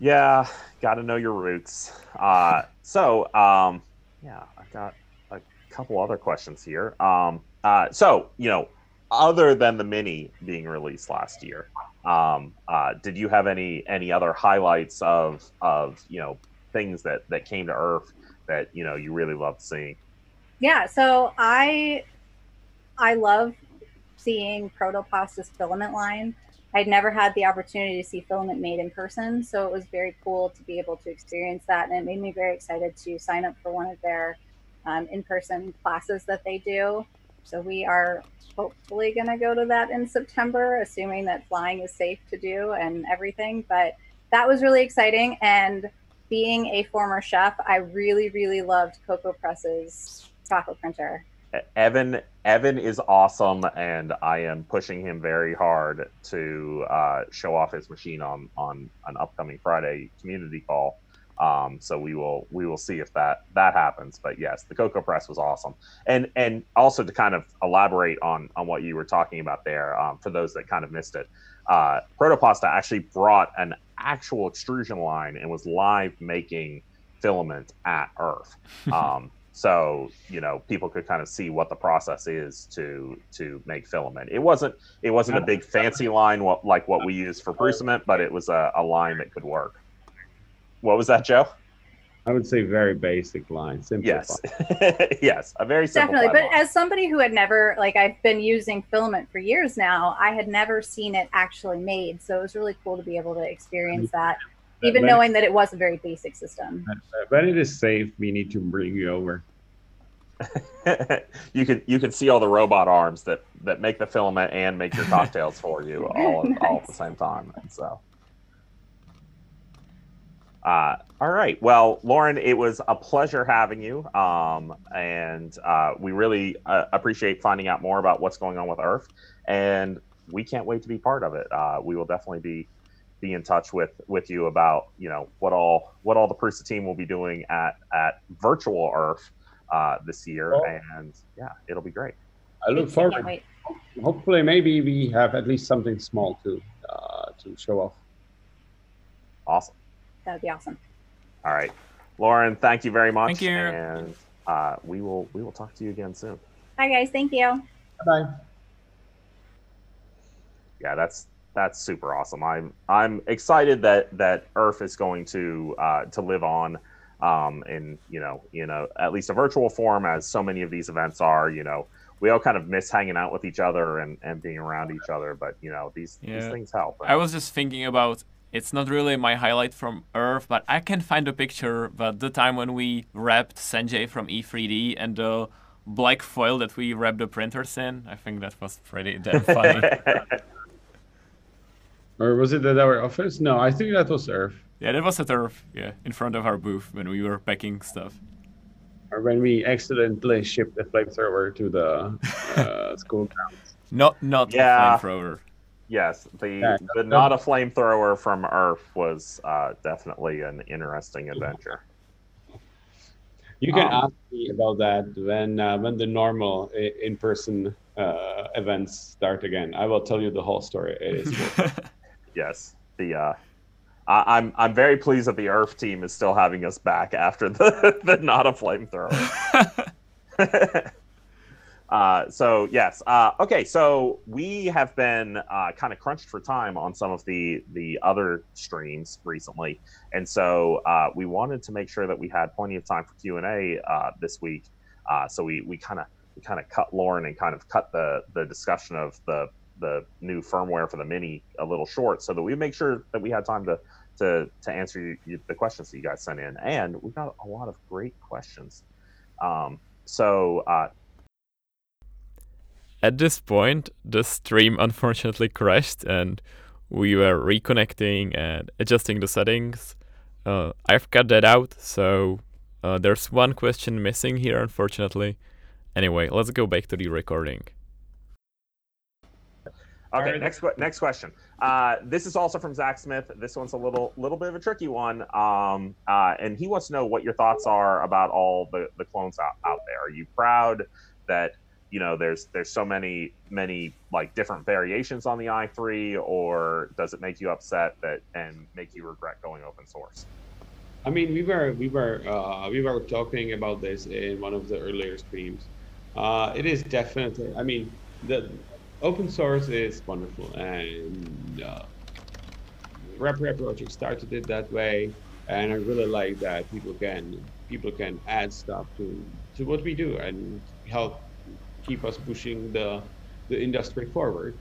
A: Yeah, got to know your roots. Uh, so, um, yeah, I've got a couple other questions here. Um, uh, so, you know, other than the mini being released last year, um, uh, did you have any any other highlights of of you know things that that came to ERF that you know you really loved seeing?
E: yeah so i i love seeing protopasta's filament line i'd never had the opportunity to see filament made in person so it was very cool to be able to experience that and it made me very excited to sign up for one of their um, in-person classes that they do so we are hopefully going to go to that in september assuming that flying is safe to do and everything but that was really exciting and being a former chef i really really loved cocoa press's chocolate printer
A: Evan Evan is awesome, and I am pushing him very hard to uh, show off his machine on on an upcoming Friday community call. Um, so we will we will see if that that happens. But yes, the Cocoa Press was awesome, and and also to kind of elaborate on on what you were talking about there, um, for those that kind of missed it, uh, Protopasta actually brought an actual extrusion line and was live making filament at ERF. Um, so you know people could kind of see what the process is to to make filament. It wasn't it wasn't a big fancy line what like what we use for Prusament, but it was a, a line that could work. What was that, Joe?
B: I would say very basic line, simple.
A: Yes, yes, a very simple.
E: definitely but
A: line.
E: as somebody who had never like i've been using filament for years now i had never seen it actually made so it was really cool to be able to experience that even
B: When-
E: knowing that it was a very basic system
B: When it is safe, we need to bring you over.
A: you can you can see all the robot arms that that make the filament and make your cocktails for you all all at the same time. So, uh, all right. Well, Lauren, it was a pleasure having you, um, and uh, we really uh, appreciate finding out more about what's going on with ERF, and we can't wait to be part of it. Uh, we will definitely be be in touch with with you about you know what all what all the Prusa team will be doing at at virtual ERF uh, this year,
B: Oh.
A: and yeah, it'll be great.
B: I look forward.
E: wait.
B: Hopefully, maybe we have at least something small to uh, to show off.
A: Awesome.
E: that would be awesome
A: All right. Lauren, thank you very much.
C: Thank you.
A: And uh, we will we will talk to you again soon.
E: Bye, guys. Thank you.
F: Bye.
A: Yeah, that's that's super awesome. I'm I'm excited that that ERF is going to uh, to live on um, in you know in a at least a virtual form as so many of these events are. You know, we all kind of miss hanging out with each other and, and being around each other, but you know these these things help.
C: I was just thinking about it's not really my highlight from ERF, but I can find a picture. But the time when we wrapped Sanjay from E3D and the black foil that we wrapped the printers in, I think that was pretty damn funny.
B: Or was it at our office? No, I think that was ERF.
C: yeah, that was at ERF, yeah, in front of our booth when we were packing stuff.
B: Or when we accidentally shipped a flamethrower to the uh, school grounds.
C: Not not
A: Yeah.
C: the flamethrower.
A: Yes, the
B: Yeah,
A: the not a flamethrower from ERF was uh, definitely an interesting adventure.
B: You can
A: Um,
B: ask me about that when uh, when the normal in-person uh, events start again. I will tell you the whole story. It is
A: Yes, the uh, I, I'm I'm very pleased that the ERF team is still having us back after the the not a flamethrower. uh, so yes, uh, okay. So we have been uh, kind of crunched for time on some of the the other streams recently, and so uh, we wanted to make sure that we had plenty of time for Q and A uh, this week. So we we kind of we kind of cut Lauren and kind of cut the the discussion of the the new firmware for the mini a little short, so that we make sure that we had time to to to answer you, you, the questions that you guys sent in, and we got a lot of great questions. Um, so uh,
C: At this point, the stream unfortunately crashed and we were reconnecting and adjusting the settings. Uh, I've cut that out, so uh, there's one question missing here, unfortunately. Anyway, let's go back to the recording.
A: Okay,
B: Alright.
A: next que- next question. Uh, this is also from Zach Smith. This one's a little little bit of a tricky one, um, uh, and he wants to know what your thoughts are about all the, the clones out, out there. Are you proud that you know there's there's so many many like different variations on the i3, or does it make you upset that and make you regret going open source?
B: I mean, we were we were uh, we were talking about this in one of the earlier streams. Uh, it is definitely. I mean, the open source is wonderful, and uh, RepRap Project started it that way, and I really like that people can people can add stuff to to what we do and help keep us pushing the the industry forward.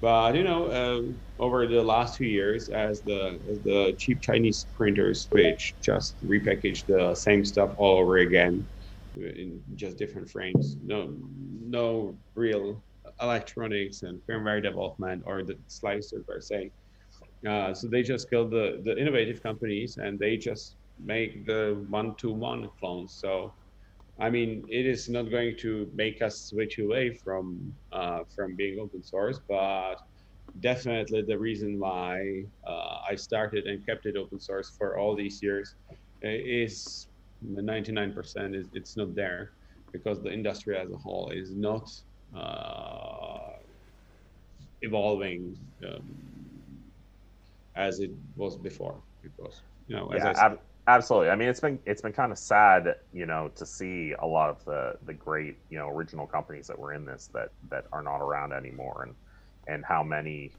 B: But you know, um, over the last few years, as the as the cheap Chinese printers, which just repackage the same stuff all over again in just different frames, no no real electronics and firmware development or the slicer per se. Uh, so they just kill the the innovative companies and they just make the one-to-one clones. So I mean, it is not going to make us switch away from uh, from being open source, but definitely the reason why uh, I started and kept it open source for all these years uh, is the 99% is it's not there because the industry as a whole is not uh, evolving um, as it was before. Because you know, as
A: yeah,
B: I said,
A: absolutely. I mean, it's been it's been kind of sad, you know, to see a lot of the the great, you know, original companies that were in this that that are not around anymore, and and how many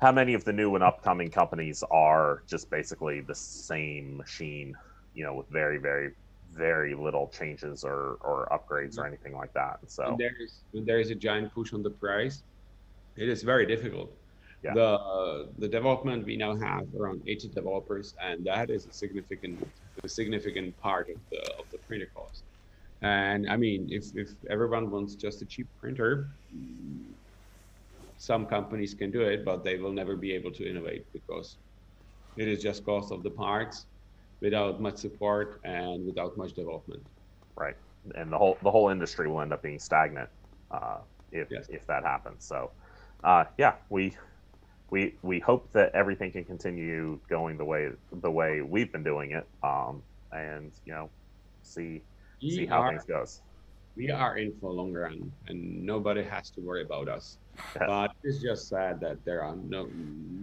A: how many of the new and upcoming companies are just basically the same machine, you know, with very very very little changes or or upgrades or anything like that. And so
B: when there is when there is a giant push on the price, it is very difficult.
A: Yeah.
B: The uh, the development we now have around 80 developers, and that is a significant a significant part of the of the printer cost. And I mean, if if everyone wants just a cheap printer, some companies can do it, but they will never be able to innovate because it is just cost of the parts without much support and without much development.
A: right and the whole the whole industry will end up being stagnant uh, if
B: Yes.
A: if that happens so uh, yeah we we we hope that everything can continue going the way the way we've been doing it um, and you know see see how
B: are-
A: things goes
B: we are in for a long run and nobody has to worry about us
A: Yeah.
B: but it's just sad that there are no,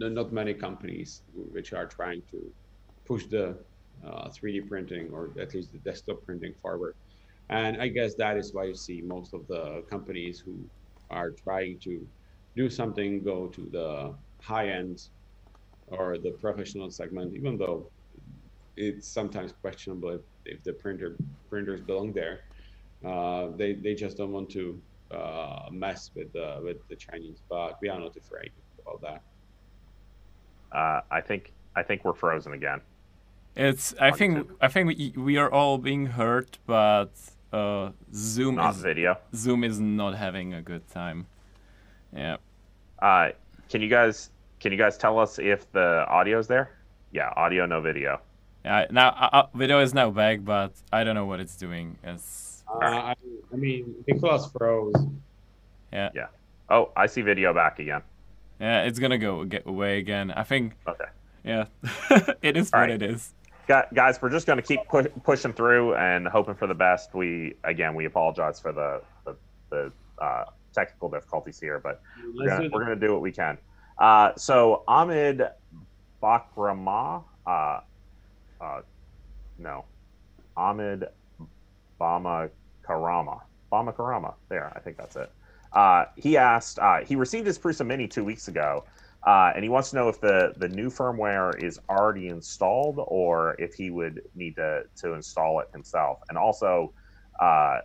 B: no not many companies which are trying to push the uh, 3D printing or at least the desktop printing forward. And I guess that is why you see most of the companies who are trying to do something go to the high end or the professional segment, even though it's sometimes questionable if, if the printer printers belong there. Uh, they they just don't want to uh, mess with the with the Chinese, but we are not afraid about that.
A: Uh, I think I think we're frozen again.
C: It's I think I think we, we are all being hurt, but uh, Zoom
A: not
C: is
A: video.
C: Zoom is not having a good time. Yeah.
A: Uh, can you guys can you guys tell us if the audio is there? Yeah, audio, no video.
C: Yeah. Now uh, uh, video is now back, but I don't know what it's doing. It's.
B: Uh, I, I mean, Nicholas froze.
C: Yeah.
A: Yeah. Oh, I see video back again.
C: Yeah, it's gonna go get away again. I think.
A: Okay.
C: Yeah, it is
A: All
C: what
A: right.
C: it is.
A: Guys, we're just going to keep pu- pushing through and hoping for the best. We again, we apologize for the the, the uh, technical difficulties here, but we're gonna, we're gonna do what we can. Uh, so Ahmed Bakrama, uh, uh, no, Ahmed Bama Karama, Bama Karama. There, I think that's it. Uh, he asked. Uh, he received his Prusa Mini two weeks ago, uh, and he wants to know if the the new firmware is already installed or if he would need to to install it himself. And also, uh,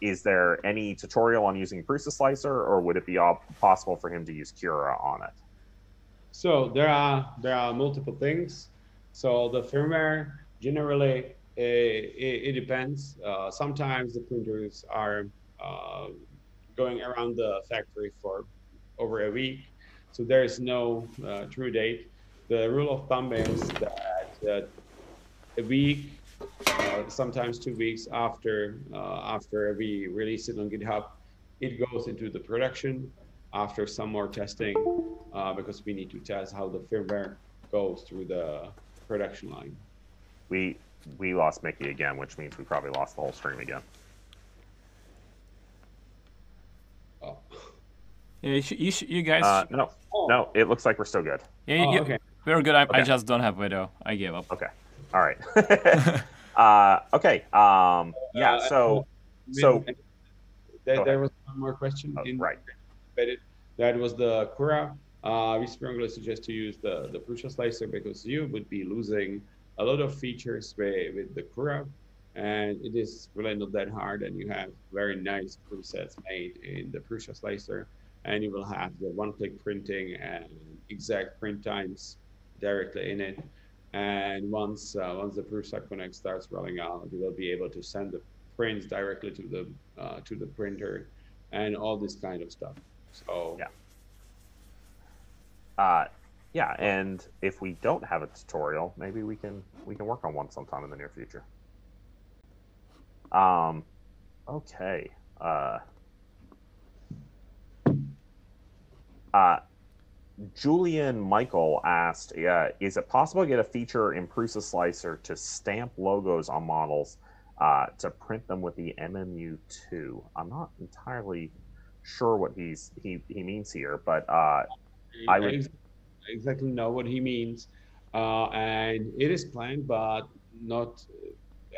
A: is there any tutorial on using Prusa Slicer, or would it be all possible for him to use Cura on it?
B: So there are there are multiple things. So the firmware generally uh, it, it depends. Uh, sometimes the printers are uh, going around the factory for over a week, so there is no uh, true date. The rule of thumb is that uh, a week, uh, sometimes two weeks after uh, after we release it on GitHub, it goes into the production after some more testing uh, because we need to test how the firmware goes through the production line.
A: We we lost Mickey again, which means we probably lost the whole stream again.
B: Oh,
C: Yeah, you, sh- you, sh- you guys.
A: Uh, no,
B: Oh.
A: no, it looks like we're still good.
C: yeah,
B: oh,
C: you-
B: okay.
C: we're good. I, I just don't have video. I gave up.
A: Okay, all right. uh, okay. Um, yeah.
B: Uh,
A: So so
B: there, there was one more question
A: uh,
B: in
A: right.
B: That was the Cura. Uh, we strongly suggest to use the the Prusa slicer because you would be losing a lot of features with, with the Cura, and it is really not that hard. And you have very nice presets made in the Prusa slicer, and you will have the one-click printing and exact print times directly in it. And once uh, once the Prusa Connect starts rolling out, you will be able to send the prints directly to the uh, to the printer, and all this kind of stuff. So
A: Yeah. Uh, yeah, and if we don't have a tutorial, maybe we can we can work on one sometime in the near future. Um, okay. Uh, uh, Julian Michael asked, uh, "Is it possible to get a feature in Prusa Slicer to stamp logos on models uh, to print them with the MMU2?" I'm not entirely sure what he's he, he means here, but uh, I would-
B: exactly know what he means, uh, and it is planned, but not.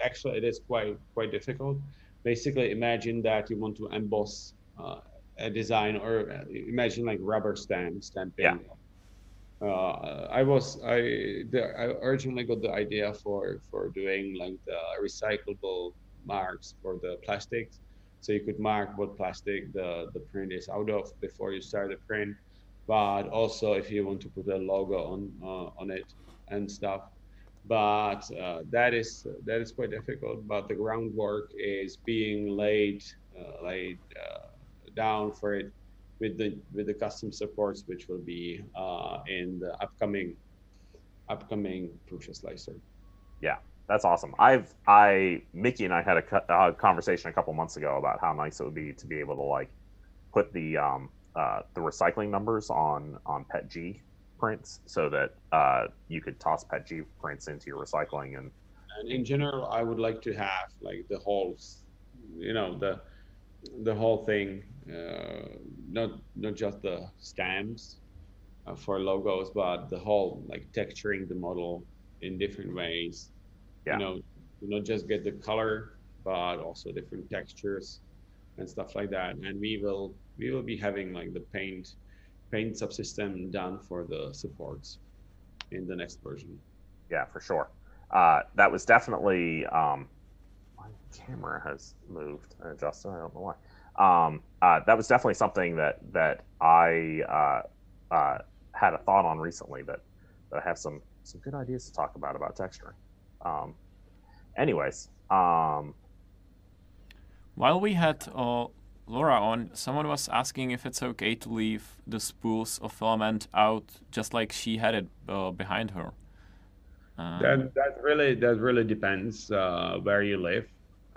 B: Actually, it is quite quite difficult. Basically, imagine that you want to emboss uh, a design, or imagine like rubber stamp stamping.
A: Yeah.
B: Uh, I was I the, I originally got the idea for for doing like the recyclable marks for the plastics, so you could mark what plastic the the print is out of before you start the print but also if you want to put a logo on uh, on it and stuff but uh, that is that is quite difficult but the groundwork is being laid uh, laid uh, down for it with the with the custom supports which will be uh, in the upcoming upcoming Prusa slicer Yeah,
A: That's awesome. I've I Mickey and I had a uh, conversation a couple months ago about how nice it would be to be able to like put the um uh the recycling numbers on on PETG prints so that uh you could toss PETG prints into your recycling and
B: and in general i would like to have like the whole s- you know the the whole thing uh, not not just the stamps uh, for logos but the whole like texturing the model in different ways yeah. you know, you not just get the color, but also different textures and stuff like that. And we will we will be having like the paint paint subsystem done for the supports in the next version.
A: Yeah, for sure. Uh, that was definitely um, camera has moved and adjusted. I don't know why. Um, uh, that was definitely something that that I uh, uh, had a thought on recently that, that I have some some good ideas to talk about about texturing. Um, anyways, um,
C: while we had uh, Laura on, someone was asking if it's okay to leave the spools of filament out, just like she had it uh, behind her.
B: Um, that that really that really depends uh, where you live.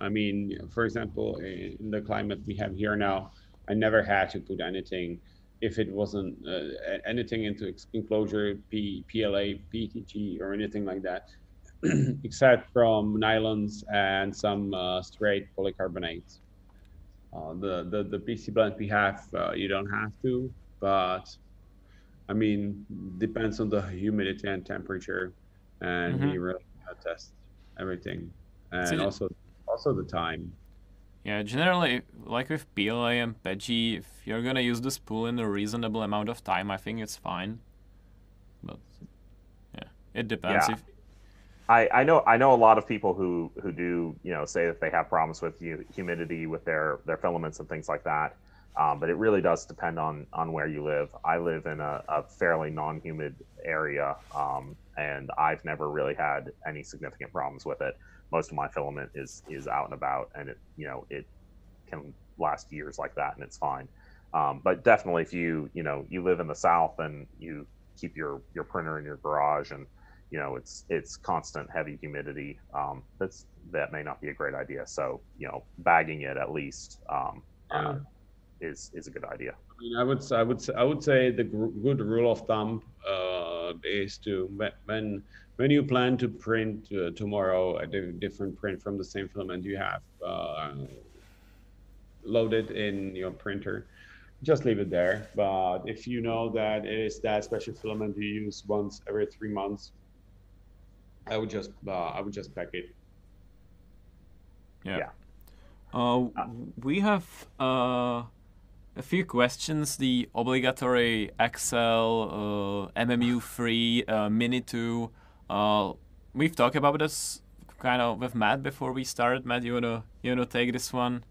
B: I mean, for example, in the climate we have here now, I never had to put anything if it wasn't uh, anything into enclosure, P, PLA, PETG, or anything like that, except from nylons and some uh, straight polycarbonates. Uh, the, the the PC blend we have, uh, you don't have to, but I mean, depends on the humidity and temperature, and mm-hmm. we really test everything, and so also also the time.
C: Yeah, generally, like with PLA and PETG, if you're gonna use the spool in a reasonable amount of time, I think it's fine. But yeah, it depends.
A: Yeah. If, I, I know I know a lot of people who who do you know say that they have problems with humidity with their their filaments and things like that. Um, but it really does depend on on where you live. I live in a, a fairly non-humid area, um, and I've never really had any significant problems with it. Most of my filament is is out and about, and it you know it can last years like that, and it's fine. Um, but definitely, if you you know you live in the South and you keep your your printer in your garage and you know it's it's constant heavy humidity um, that's that may not be a great idea so you know bagging it at least um, yeah. uh, is is a good idea
B: I mean, I would I would I would say the good rule of thumb uh, is to when when you plan to print uh, tomorrow a different print from the same filament you have uh, loaded in your printer, just leave it there. But if you know that it is that special filament you use once every three months, I would just uh, I would just pack it.
C: Yeah. yeah. Uh, we have uh, a few questions. The obligatory XL, uh, MMU3, uh, Mini two. We've talked about this kind of with Matt before we started. Matt, you wanna you wanna take this one?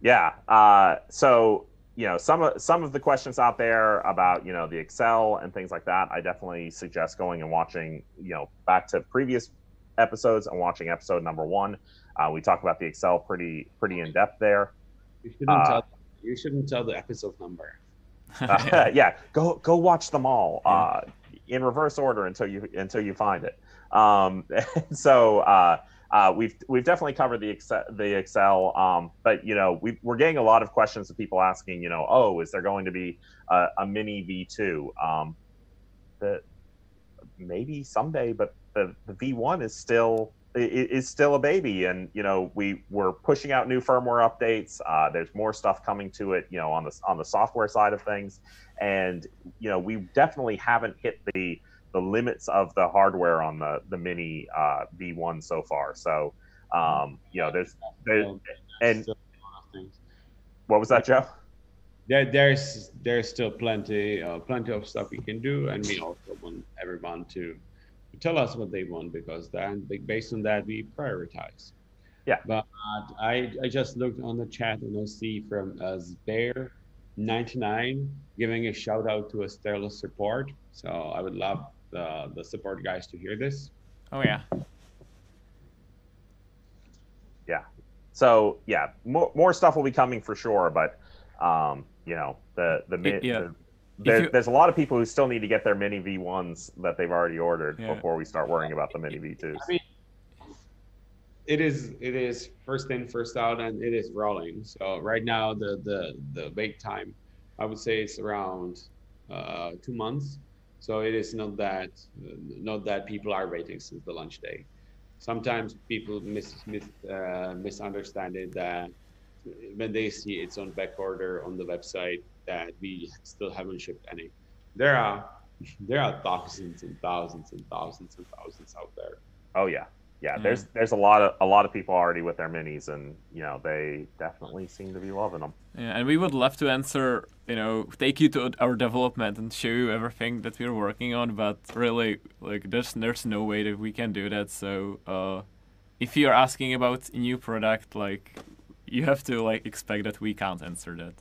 A: Yeah. Uh, so you know some of some of the questions out there about you know the XL and things like that i definitely suggest going and watching you know back to previous episodes and watching episode number one uh, we talk about the XL pretty pretty in depth there
B: you shouldn't, uh, tell, you shouldn't tell the episode number
A: uh, yeah go go watch them all uh, in reverse order until you until you find it um, so uh, uh, we've we've definitely covered the XL, the XL, um, but you know we are getting a lot of questions of people asking, you know, oh, is there going to be a, a mini V2? Um, the maybe someday, but the, the V1 is still is still a baby, and you know we we're pushing out new firmware updates. Uh, there's more stuff coming to it, you know, on the on the software side of things, and you know we definitely haven't hit the the limits of the hardware on the the mini uh, V1 so far. So um, you know, there's there and what was that, Joe?
B: There, there's there's still plenty uh, plenty of stuff we can do, and we also want everyone to tell us what they want because then based on that we prioritize.
A: Yeah.
B: But I I just looked on the chat and I see from uh, Bear 99 giving a shout out to a Sterling support. So I would love the the support guys to hear this.
C: Oh yeah.
A: Yeah. So yeah, more more stuff will be coming for sure, but um, you know the the, it, yeah. the there, you, there's a lot of people who still need to get their mini V1s that they've already ordered yeah. before we start worrying about the mini V2s. I mean,
B: it is it is first in first out and it is rolling. So right now the the the wait time, I would say it's around uh, two months. So it is not that not that people are waiting since the launch day. Sometimes people mis, mis uh, misunderstand it that when they see it's on back order on the website that we still haven't shipped any. There are there are thousands and thousands and thousands and thousands out there.
A: Oh yeah, yeah, mm. there's there's a lot of a lot of people already with their minis, and you know they definitely seem to be loving them.
C: Yeah, and we would love to answer, you know, take you to our development and show you everything that we're working on, but really, like, there's there's no way that we can do that. So, uh, if you're asking about a new product, like, you have to like expect that we can't answer that.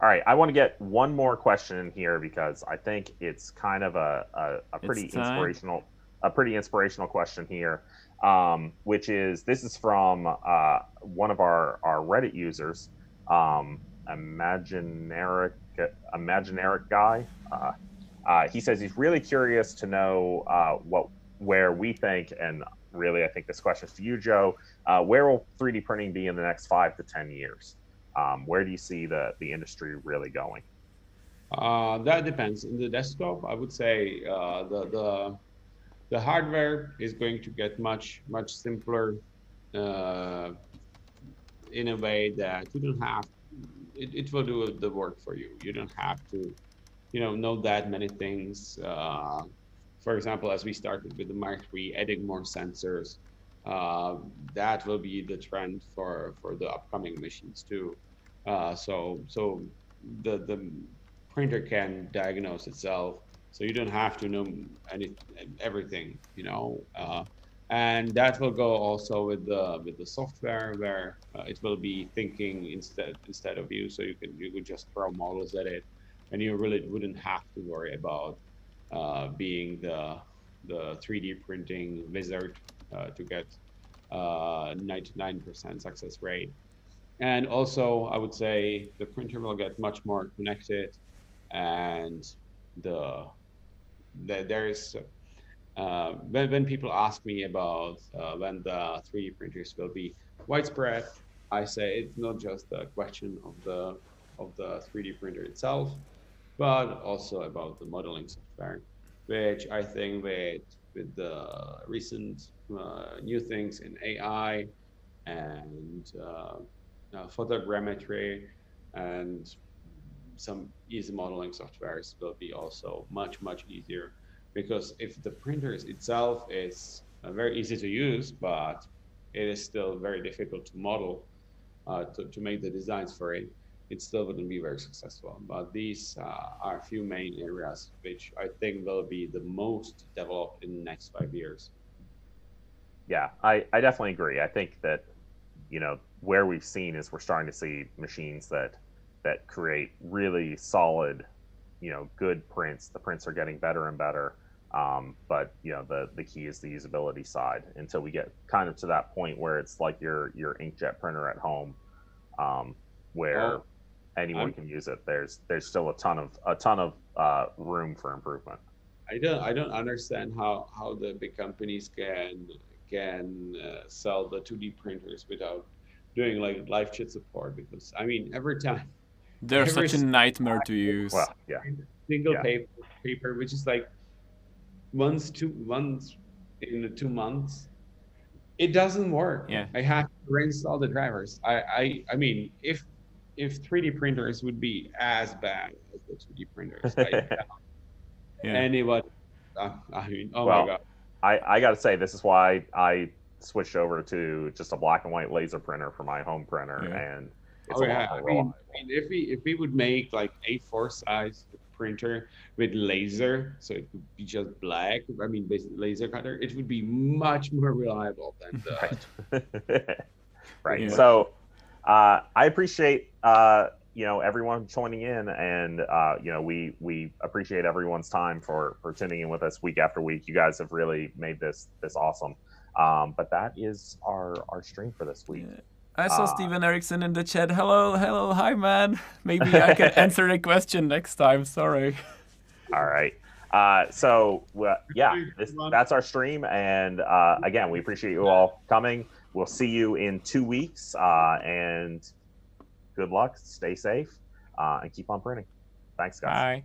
A: All right, I want to get one more question in here because I think it's kind of a, a, a pretty inspirational a pretty inspirational question here, um, which is this is from uh, one of our, our Reddit users, um, Imaginaric, Imaginaric guy. Uh, uh, he says he's really curious to know uh, what where we think, and really, I think this question is to you, Joe. Uh, where will 3D printing be in the next five to ten years? Um, where do you see the the industry really going?
B: Uh, that depends. In the desktop, I would say the the the hardware is going to get much much simpler uh, in a way that you don't have it, it will do the work for you you don't have to you know know that many things uh, for example as we started with the mark 3 adding more sensors uh, that will be the trend for for the upcoming machines too. Uh, so so the the printer can diagnose itself. So you don't have to know any everything you know uh, and that will go also with the with the software where uh, it will be thinking instead instead of you. So you can you could just throw models at it and you really wouldn't have to worry about uh, being the the 3d printing wizard. uh, to get 99% uh, success rate. And also i would say the printer will get much more connected and the there is uh, when, when people ask me about uh, when the 3D printers will be widespread, I say it's not just a question of the of the 3D printer itself, but also about the modeling software, which I think with with the recent uh, new things in AI and uh, uh, photogrammetry and some easy modeling softwares will be also much much easier because if the printer itself is very easy to use but it is still very difficult to model uh, to, to make the designs for it it still wouldn't be very successful but these uh, are a few main areas which i think will be the most developed in the next five years
A: yeah i, I definitely agree i think that you know where we've seen is we're starting to see machines that that create really solid, you know, good prints. The prints are getting better and better. Um, but you know, the the key is the usability side until we get kind of to that point where it's like your your inkjet printer at home, um, where anyone I'm, can use it. There's there's still a ton of a ton of uh, room for improvement.
B: I don't I don't understand how how the big companies can can uh, sell the 2D printers without doing like live chat support because I mean every time
C: they're such a nightmare to use.
A: Well, yeah.
B: Single yeah. paper, paper, which is like once, two, once in two months. It doesn't work.
C: Yeah.
B: I have to reinstall the drivers. I, I, I mean, if if 3D printers would be as bad as the 2D printers, I, yeah. anyone. Uh, I mean, oh well, my god.
A: I, I got to say, this is why I switched over to just a black and white laser printer for my home printer, yeah. and
B: it's oh, yeah. I mean, I mean, if we if we would make like A4 size printer with laser, so it would be just black. I mean, basically laser cutter, it would be much more reliable than the.
A: right. right. Yeah. So, uh, I appreciate uh, you know everyone joining in, and uh, you know we we appreciate everyone's time for for tuning in with us week after week. You guys have really made this this awesome. Um, but that is our our stream for this week. Yeah.
C: I saw uh, Steven Erickson in the chat. Hello, hello, hi, man. Maybe I can answer the question next time. Sorry.
A: All right. Uh, so, uh, yeah, this, that's our stream. And uh, again, we appreciate you all coming. We'll see you in two weeks. Uh, and good luck. Stay safe uh, and keep on printing. Thanks, guys.
C: Bye.